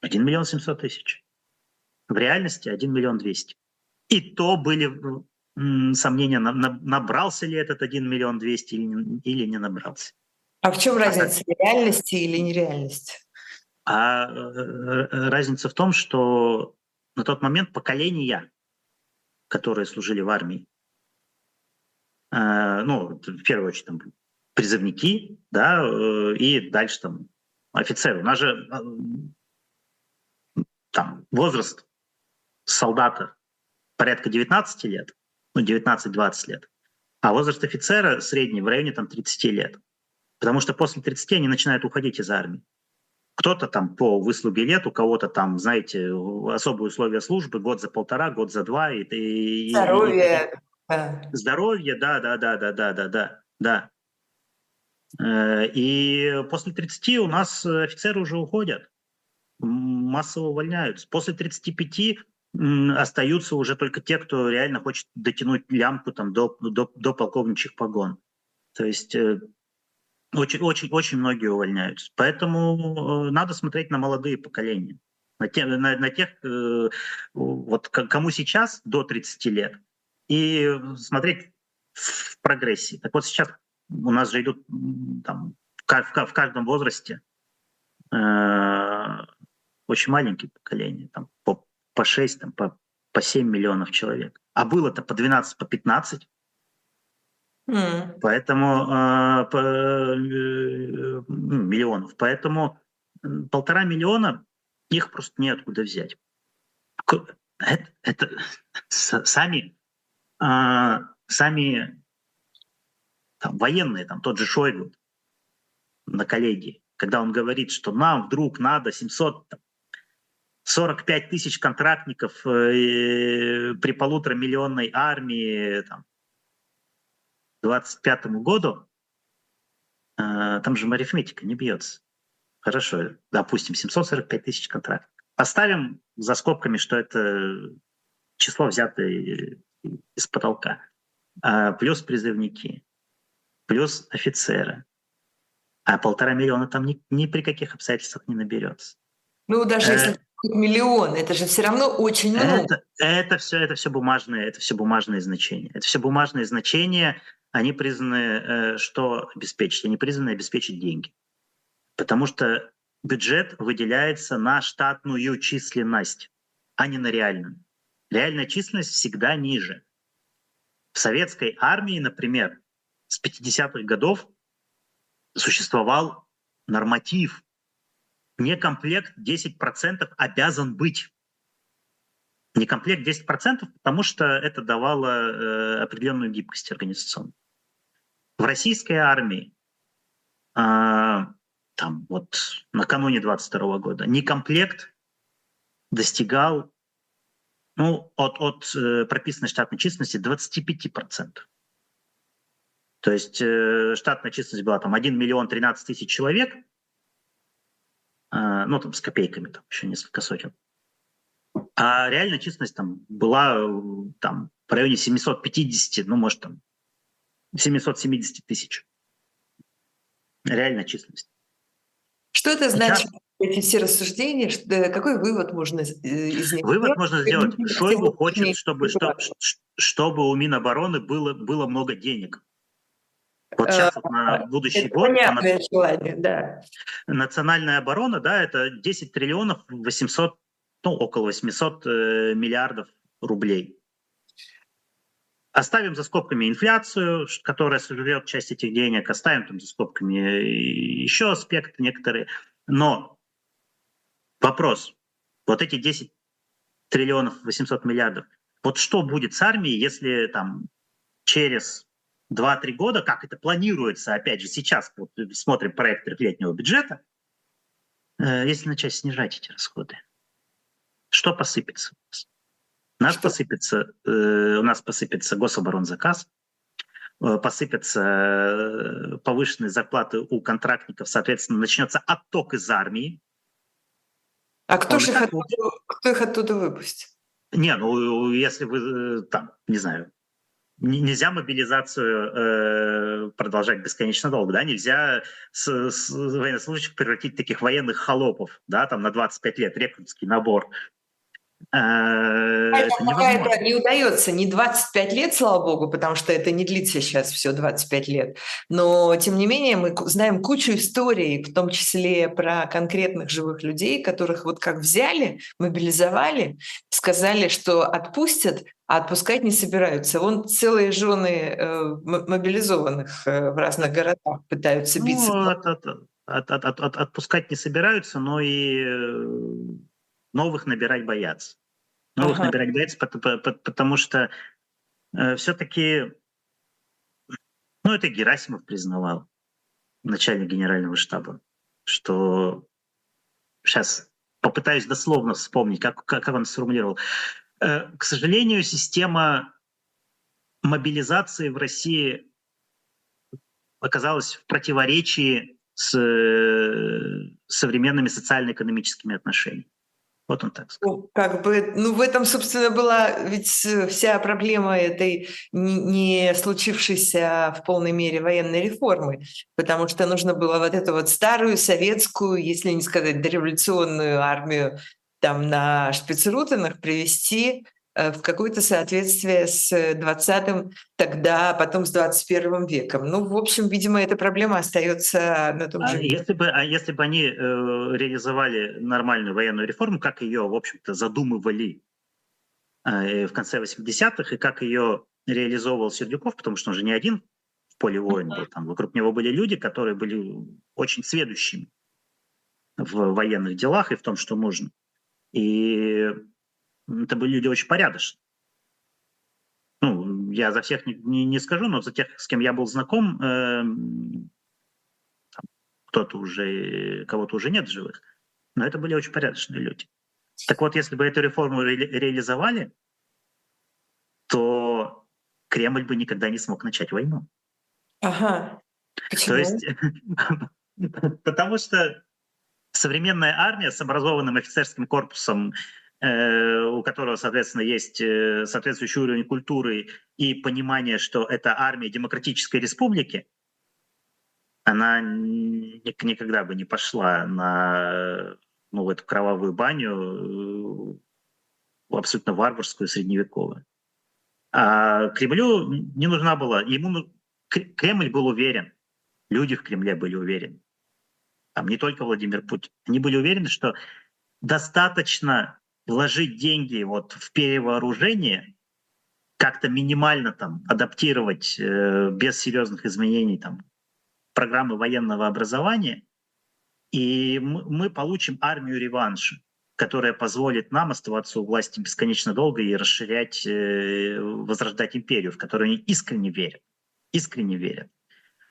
1 миллион 700 тысяч. В реальности 1 миллион 200. И то были сомнения, набрался ли этот 1 миллион 200 или не набрался. А в чем а разница, реальности или нереальности? А э, э, разница в том, что на тот момент поколения, которые служили в армии, э, ну, в первую очередь, там, призывники, да, и дальше там офицеры. У нас же там возраст солдата порядка 19 лет, ну, 19-20 лет, а возраст офицера средний в районе там 30 лет. Потому что после 30 они начинают уходить из армии. Кто-то там по выслуге лет, у кого-то там, знаете, особые условия службы, год за полтора, год за два. И, и, здоровье. И, здоровье, да, да, да, да, да, да, да, да. Э, и после 30 у нас офицеры уже уходят, массово увольняются. После 35 остаются уже только те, кто реально хочет дотянуть лямку там, до, до, до полковничьих погон. То есть э, очень, очень, очень многие увольняются. Поэтому э, надо смотреть на молодые поколения, на, те, на, на тех, э, вот кому сейчас до 30 лет, и смотреть в прогрессии. Так вот сейчас у нас же идут там, в, каждом возрасте э, очень маленькие поколения, там, по, по 6, там, по, по 7 миллионов человек. А было-то по 12, по 15. Mm. Поэтому э, по, э, миллионов. Поэтому полтора миллиона их просто неоткуда взять. Это, это сами, э, сами там, военные, там тот же Шойгу на коллегии, когда он говорит, что нам вдруг надо 700, 45 тысяч контрактников э, при полуторамиллионной армии, там, 2025 году, э, там же арифметика не бьется. Хорошо, допустим, 745 тысяч контрактов. Поставим за скобками, что это число взятое из потолка. А плюс призывники, плюс офицеры. А полтора миллиона там ни, ни при каких обстоятельствах не наберется. Ну, даже если миллион, это же все равно очень много. Это, это все, это все бумажные, это все бумажные значения. Это все бумажные значения, они признаны, э, что обеспечить? Они признаны обеспечить деньги. Потому что бюджет выделяется на штатную численность, а не на реальную. Реальная численность всегда ниже. В советской армии, например, с 50-х годов существовал норматив. Некомплект 10% обязан быть. Некомплект 10%, потому что это давало э, определенную гибкость организационную. В российской армии э, там вот накануне 22 года некомплект достигал ну, от, от э, прописанной штатной численности 25%. То есть э, штатная численность была там 1 миллион 13 тысяч человек, ну там с копейками, там еще несколько сотен. А реальная численность там была э, там в районе 750, ну, может, там 770 тысяч. Реальная численность. Что это значит, Сейчас... эти все рассуждения? Что, какой вывод можно из них Вывод можно сделать. Шойгу хочет, чтобы, чтобы, чтобы у Минобороны было, было много денег. Вот сейчас вот на будущий это год... Понятное желание, да. Национальная оборона, да, это 10 триллионов 800 ну, около 800 э, миллиардов рублей. Оставим за скобками инфляцию, которая сожрет часть этих денег, оставим там за скобками еще аспекты некоторые. Но вопрос, вот эти 10 триллионов 800 миллиардов, вот что будет с армией, если там через 2-3 года, как это планируется, опять же, сейчас вот смотрим проект трехлетнего бюджета, э, если начать снижать эти расходы, что посыпется? У нас посыпется, э, у нас посыпется гособоронзаказ, э, посыпятся э, повышенные зарплаты у контрактников, соответственно, начнется отток из армии. А кто же их, оттуда, кто их оттуда выпустит? Не, ну если вы там, не знаю, нельзя мобилизацию э, продолжать бесконечно долго, да, нельзя с, с военнослужащих превратить таких военных холопов, да, там на 25 лет, рекрутский набор, Э, это пока это не удается, не 25 лет, слава богу, потому что это не длится сейчас все 25 лет. Но, тем не менее, мы знаем кучу историй, в том числе про конкретных живых людей, которых вот как взяли, мобилизовали, сказали, что отпустят, а отпускать не собираются. Вон целые жены э, мобилизованных э, в разных городах пытаются биться. Ну, от, от, от, от, от, отпускать не собираются, но и новых набирать боятся. Новых ага. набирать боятся, потому что э, все-таки, ну это Герасимов признавал, начальник генерального штаба, что сейчас попытаюсь дословно вспомнить, как, как, как он сформулировал. Э, к сожалению, система мобилизации в России оказалась в противоречии с э, современными социально-экономическими отношениями. Вот он так сказал. Ну, как бы, ну, в этом, собственно, была ведь вся проблема этой не случившейся в полной мере военной реформы, потому что нужно было вот эту вот старую советскую, если не сказать дореволюционную армию там на шпицрутенах привести Э, в какое-то соответствие с 20-м, тогда, потом с 21 веком. Ну, в общем, видимо, эта проблема остается на том а же. Если бы, а если бы они э, реализовали нормальную военную реформу, как ее, в общем-то, задумывали э, в конце 80-х, и как ее реализовывал Сердюков, потому что он же не один в поле воин был, там вокруг него были люди, которые были очень сведущими в военных делах и в том, что нужно. И это были люди очень порядочные. Ну, я за всех не, не, не скажу, но за тех, с кем я был знаком, э, кто-то уже, кого-то уже нет в живых, но это были очень порядочные люди. Так вот, если бы эту реформу ре- реализовали, то Кремль бы никогда не смог начать войну. Ага. Почему? То есть, потому что современная армия с образованным офицерским корпусом у которого, соответственно, есть э, соответствующий уровень культуры и понимание, что это армия демократической республики, она никогда бы не пошла на ну, эту кровавую баню, э, абсолютно варварскую, средневековую. А Кремлю не нужна была, ему Кремль был уверен, люди в Кремле были уверены, там не только Владимир Путин, они были уверены, что достаточно вложить деньги вот в перевооружение, как-то минимально там адаптировать э, без серьезных изменений там программы военного образования, и мы, получим армию реванша, которая позволит нам оставаться у власти бесконечно долго и расширять, э, возрождать империю, в которую они искренне верят. Искренне верят.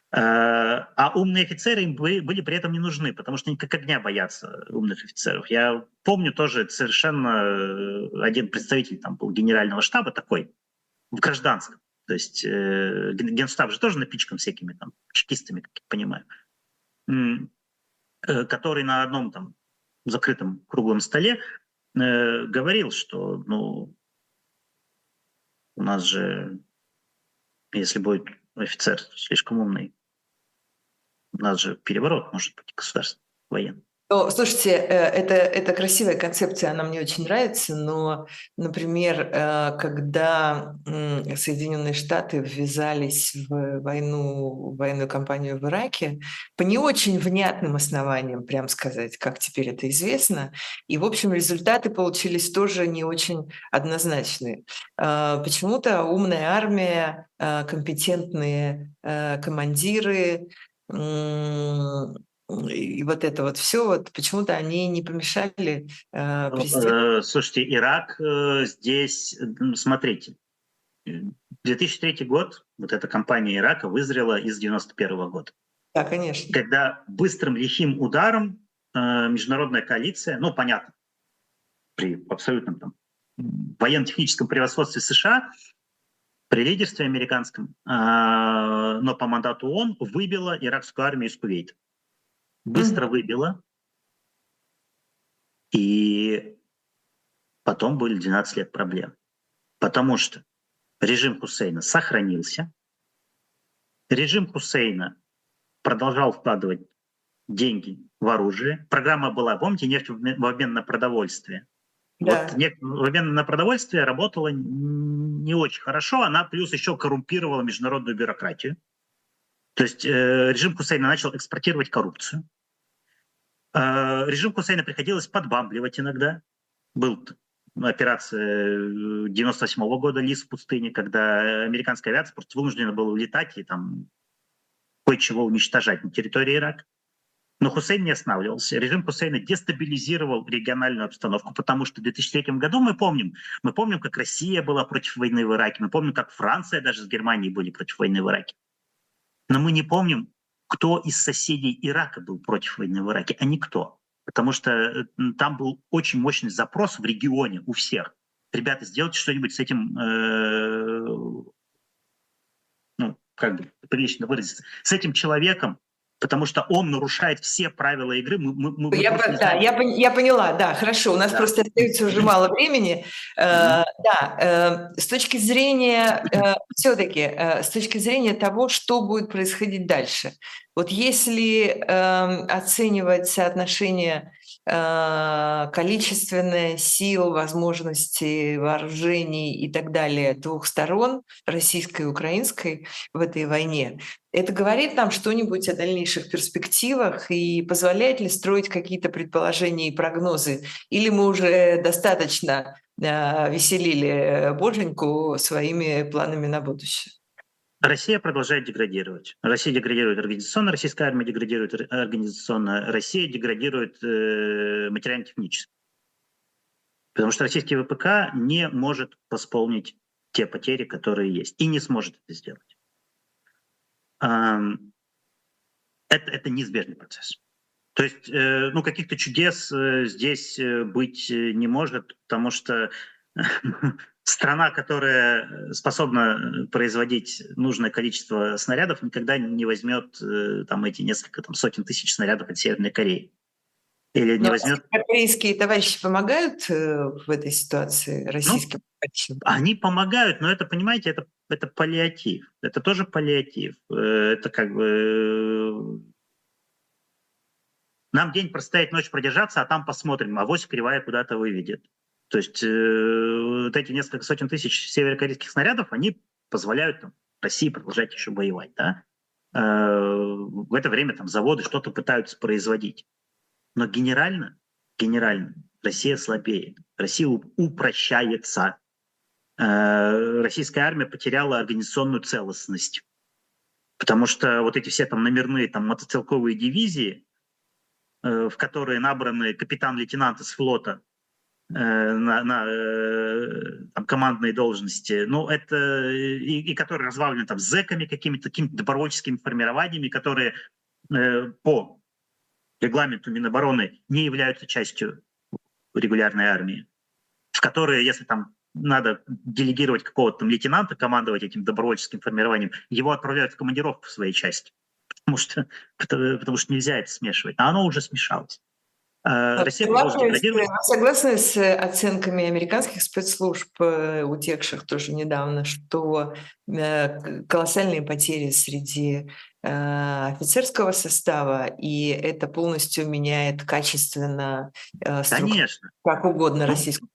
А умные офицеры им были при этом не нужны, потому что они как огня боятся умных офицеров. Я помню тоже совершенно э, один представитель там был генерального штаба такой, в гражданском. То есть э, генштаб же тоже напичкан всякими там чекистами, как я понимаю, э, который на одном там закрытом круглом столе говорил, что ну, у нас же, если будет офицер слишком умный, у нас же переворот может быть государственный, военный. Ну, слушайте, э, это, это красивая концепция, она мне очень нравится, но, например, э, когда Соединенные Штаты ввязались в войну, военную кампанию в Ираке, по не очень внятным основаниям, прям сказать, как теперь это известно, и, в общем, результаты получились тоже не очень однозначные. Э, почему-то умная армия, компетентные командиры, и вот это вот все, вот почему-то они не помешали э, президенту. Слушайте, Ирак э, здесь, смотрите, 2003 год, вот эта кампания Ирака вызрела из 91 года. Да, конечно. Когда быстрым лихим ударом э, международная коалиция, ну, понятно, при абсолютном там военно-техническом превосходстве США, при лидерстве американском, но по мандату ООН выбила иракскую армию из Кувейта быстро выбила. И потом были 12 лет проблем. Потому что режим Хусейна сохранился. Режим Хусейна продолжал вкладывать деньги в оружие. Программа была, помните, нефть в обмен на продовольствие. Да. Вот в обмен на продовольствие работала не очень хорошо, она плюс еще коррумпировала международную бюрократию. То есть э, режим Хусейна начал экспортировать коррупцию. А, режим Хусейна приходилось подбамбливать иногда. Был операция 98 -го года «Лис в пустыне», когда американская авиация просто вынуждена была улетать и там кое-чего уничтожать на территории Ирака. Но Хусейн не останавливался. Режим Хусейна дестабилизировал региональную обстановку, потому что в 2003 году мы помним, мы помним, как Россия была против войны в Ираке, мы помним, как Франция даже с Германией были против войны в Ираке. Но мы не помним, кто из соседей Ирака был против войны в Ираке, а никто. Потому что э, там был очень мощный запрос в регионе у всех. Ребята, сделайте что-нибудь с этим, э, ну, как бы прилично выразиться, с этим человеком, потому что он нарушает все правила игры. Мы, мы, мы я, по, да, я, я поняла, да, хорошо. У нас да. просто остается уже мало времени. Э, да, э, с точки зрения, э, все-таки, э, с точки зрения того, что будет происходить дальше. Вот если э, оценивать соотношение количественная сил, возможности вооружений и так далее двух сторон, российской и украинской, в этой войне. Это говорит нам что-нибудь о дальнейших перспективах и позволяет ли строить какие-то предположения и прогнозы? Или мы уже достаточно э, веселили Боженьку своими планами на будущее? Россия продолжает деградировать. Россия деградирует организационно, российская армия деградирует организационно, Россия деградирует э, материально-технически. Потому что российский ВПК не может восполнить те потери, которые есть, и не сможет это сделать. Это, это неизбежный процесс. То есть, э, ну, каких-то чудес э, здесь э, быть не может, потому что страна, которая э, способна э, производить нужное количество снарядов, никогда не возьмет э, там эти несколько там, сотен тысяч снарядов от Северной Кореи. Или не Но возьмет... Корейские товарищи помогают в этой ситуации российским ну, Они помогают, но это, понимаете, это, это паллиатив. Это тоже паллиатив. Это как бы... Нам день простоять, ночь продержаться, а там посмотрим, а вось кривая куда-то выведет. То есть э, вот эти несколько сотен тысяч северокорейских снарядов, они позволяют там, России продолжать еще воевать. Да? Э, в это время там заводы что-то пытаются производить. Но генерально, генерально Россия слабеет. Россия упрощается. Э, российская армия потеряла организационную целостность. Потому что вот эти все там номерные там мотоцелковые дивизии, э, в которые набраны капитан-лейтенант из флота, на, на э, там, командные должности, ну, это и, и которые разбавлены там зэками какими-то, такими добровольческими формированиями, которые э, по регламенту Минобороны не являются частью регулярной армии, в которые, если там надо делегировать какого-то там лейтенанта, командовать этим добровольческим формированием, его отправляют в командировку в своей части, потому что, потому что нельзя это смешивать. А оно уже смешалось. А, Россия согласны, с, с оценками американских спецслужб, э, утекших тоже недавно, что э, колоссальные потери среди офицерского состава, и это полностью меняет качественно Конечно. как угодно ну, российскую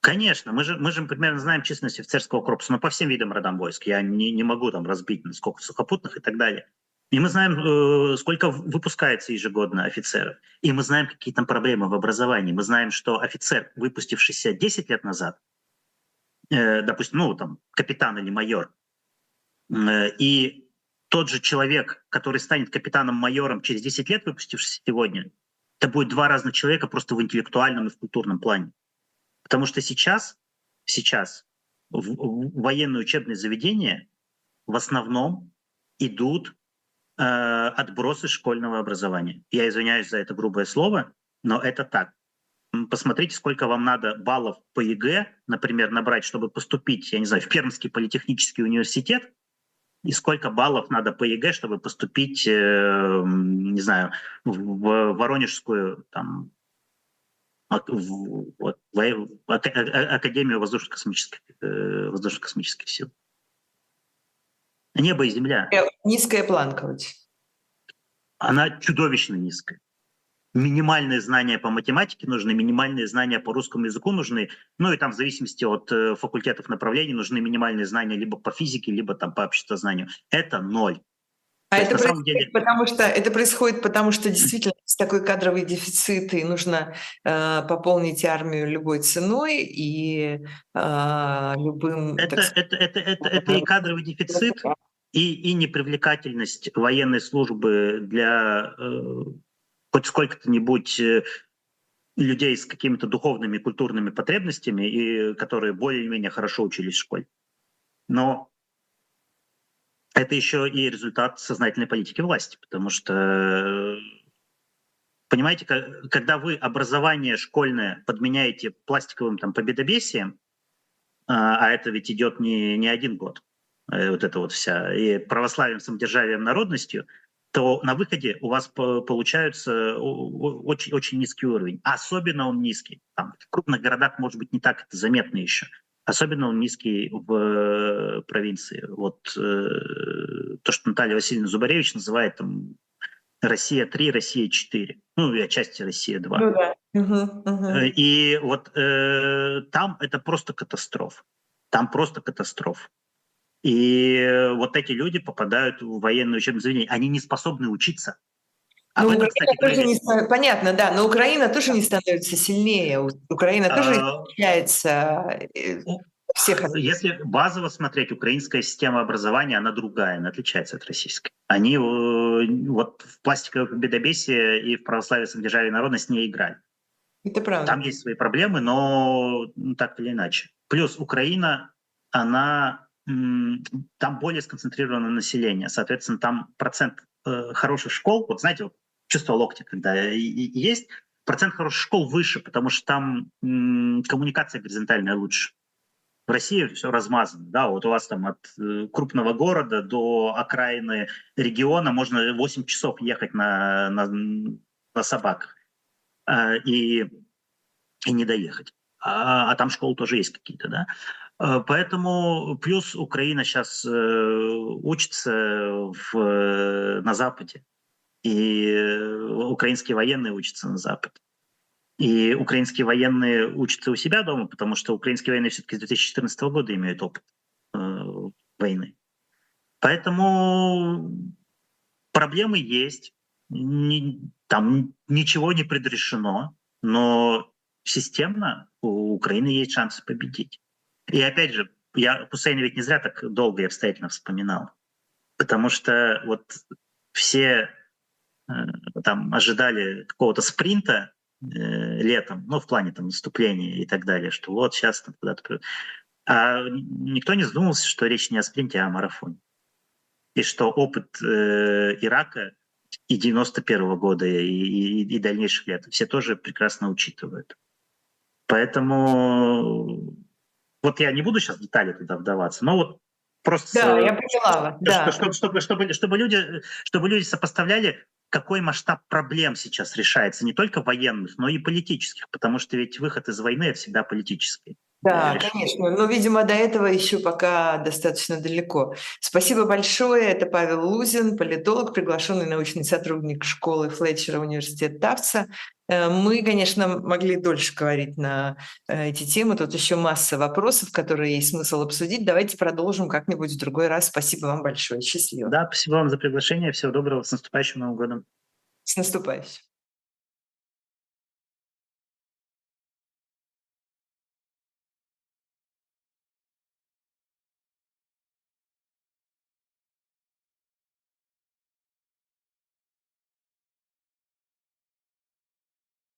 Конечно, мы же, мы же примерно знаем численность офицерского корпуса, но по всем видам родам войск. Я не, не могу там разбить сколько сухопутных и так далее. И мы знаем, э, сколько выпускается ежегодно офицеров. И мы знаем, какие там проблемы в образовании. Мы знаем, что офицер, выпустившийся 10 лет назад, э, допустим, ну там капитан или майор, э, и тот же человек, который станет капитаном-майором через 10 лет, выпустившийся сегодня, это будет два разных человека просто в интеллектуальном и в культурном плане. Потому что сейчас, сейчас в, военные учебные заведения в основном идут э, отбросы школьного образования. Я извиняюсь за это грубое слово, но это так. Посмотрите, сколько вам надо баллов по ЕГЭ, например, набрать, чтобы поступить, я не знаю, в Пермский политехнический университет, и сколько баллов надо по ЕГЭ, чтобы поступить, э, не знаю, в Воронежскую там, в, в Академию воздушно-космических, э, воздушно-космических сил. Небо и земля. Э, низкая планка. Она чудовищно низкая. Минимальные знания по математике нужны, минимальные знания по русскому языку нужны, ну и там в зависимости от э, факультетов направлений нужны минимальные знания либо по физике, либо там по обществознанию. Это ноль. А это происходит, деле... потому что это происходит, потому что действительно есть такой кадровый дефицит, и нужно э, пополнить армию любой ценой и э, любым. Это, сказать, это, это, это, это и кадровый дефицит, и, и непривлекательность военной службы для э, хоть сколько-то-нибудь э, людей с какими-то духовными, культурными потребностями, и которые более-менее хорошо учились в школе. Но это еще и результат сознательной политики власти, потому что Понимаете, когда вы образование школьное подменяете пластиковым там победобесием, а, а это ведь идет не, не один год, э, вот это вот вся, и православием, самодержавием, народностью, то на выходе у вас получается очень, очень низкий уровень. Особенно он низкий. Там, в крупных городах, может быть, не так это заметно еще. Особенно он низкий в э, провинции. Вот э, то, что Наталья Васильевна Зубаревич называет там Россия 3, Россия 4. Ну, и отчасти Россия 2. Ну, да. угу, угу. И вот э, там это просто катастрофа. Там просто катастрофа. И вот эти люди попадают в военное учебное заведение. Они не способны учиться. А ну, этом, кстати, тоже не, понятно, да, но Украина тоже не становится сильнее. Украина тоже а, отличается э, всех. Если базово смотреть, украинская система образования, она другая, она отличается от российской. Они э, вот в пластиковое победобесие и в православие самодержавие народность не играли. Это правда. Там есть свои проблемы, но ну, так или иначе. Плюс Украина, она там более сконцентрировано население, соответственно, там процент э, хороших школ, вот знаете, вот чувство локтя, когда есть, процент хороших школ выше, потому что там коммуникация горизонтальная лучше. В России все размазано, да, вот у вас там от э, крупного города до окраины региона можно 8 часов ехать на, на, на собаках э, и, и не доехать. А, а там школы тоже есть какие-то, да. Э, поэтому плюс Украина сейчас э, учится в, на Западе, и украинские военные учатся на Западе. И украинские военные учатся у себя дома, потому что украинские военные все-таки с 2014 года имеют опыт э, войны. Поэтому проблемы есть, не, там ничего не предрешено, но системно у Украины есть шансы победить. И опять же, я Хусейна ведь не зря так долго и обстоятельно вспоминал, потому что вот все э, там ожидали какого-то спринта э, летом, ну, в плане там наступления и так далее, что вот сейчас там куда-то... А никто не задумывался, что речь не о спринте, а о марафоне. И что опыт э, Ирака и 91 -го года, и, и, и дальнейших лет все тоже прекрасно учитывают. Поэтому вот я не буду сейчас в детали туда вдаваться, но вот просто... Да, я поняла. Да. Чтобы, чтобы, чтобы, чтобы, люди, чтобы люди сопоставляли, какой масштаб проблем сейчас решается, не только военных, но и политических, потому что ведь выход из войны — всегда политический. Да, решить. конечно. Но, видимо, до этого еще пока достаточно далеко. Спасибо большое. Это Павел Лузин, политолог, приглашенный научный сотрудник школы Флетчера университета Тавца. Э, мы, конечно, могли дольше говорить на э, эти темы. Тут еще масса вопросов, которые есть смысл обсудить. Давайте продолжим как-нибудь в другой раз. Спасибо вам большое. Счастливо. Да, спасибо вам за приглашение. Всего доброго. С наступающим Новым годом. С наступающим.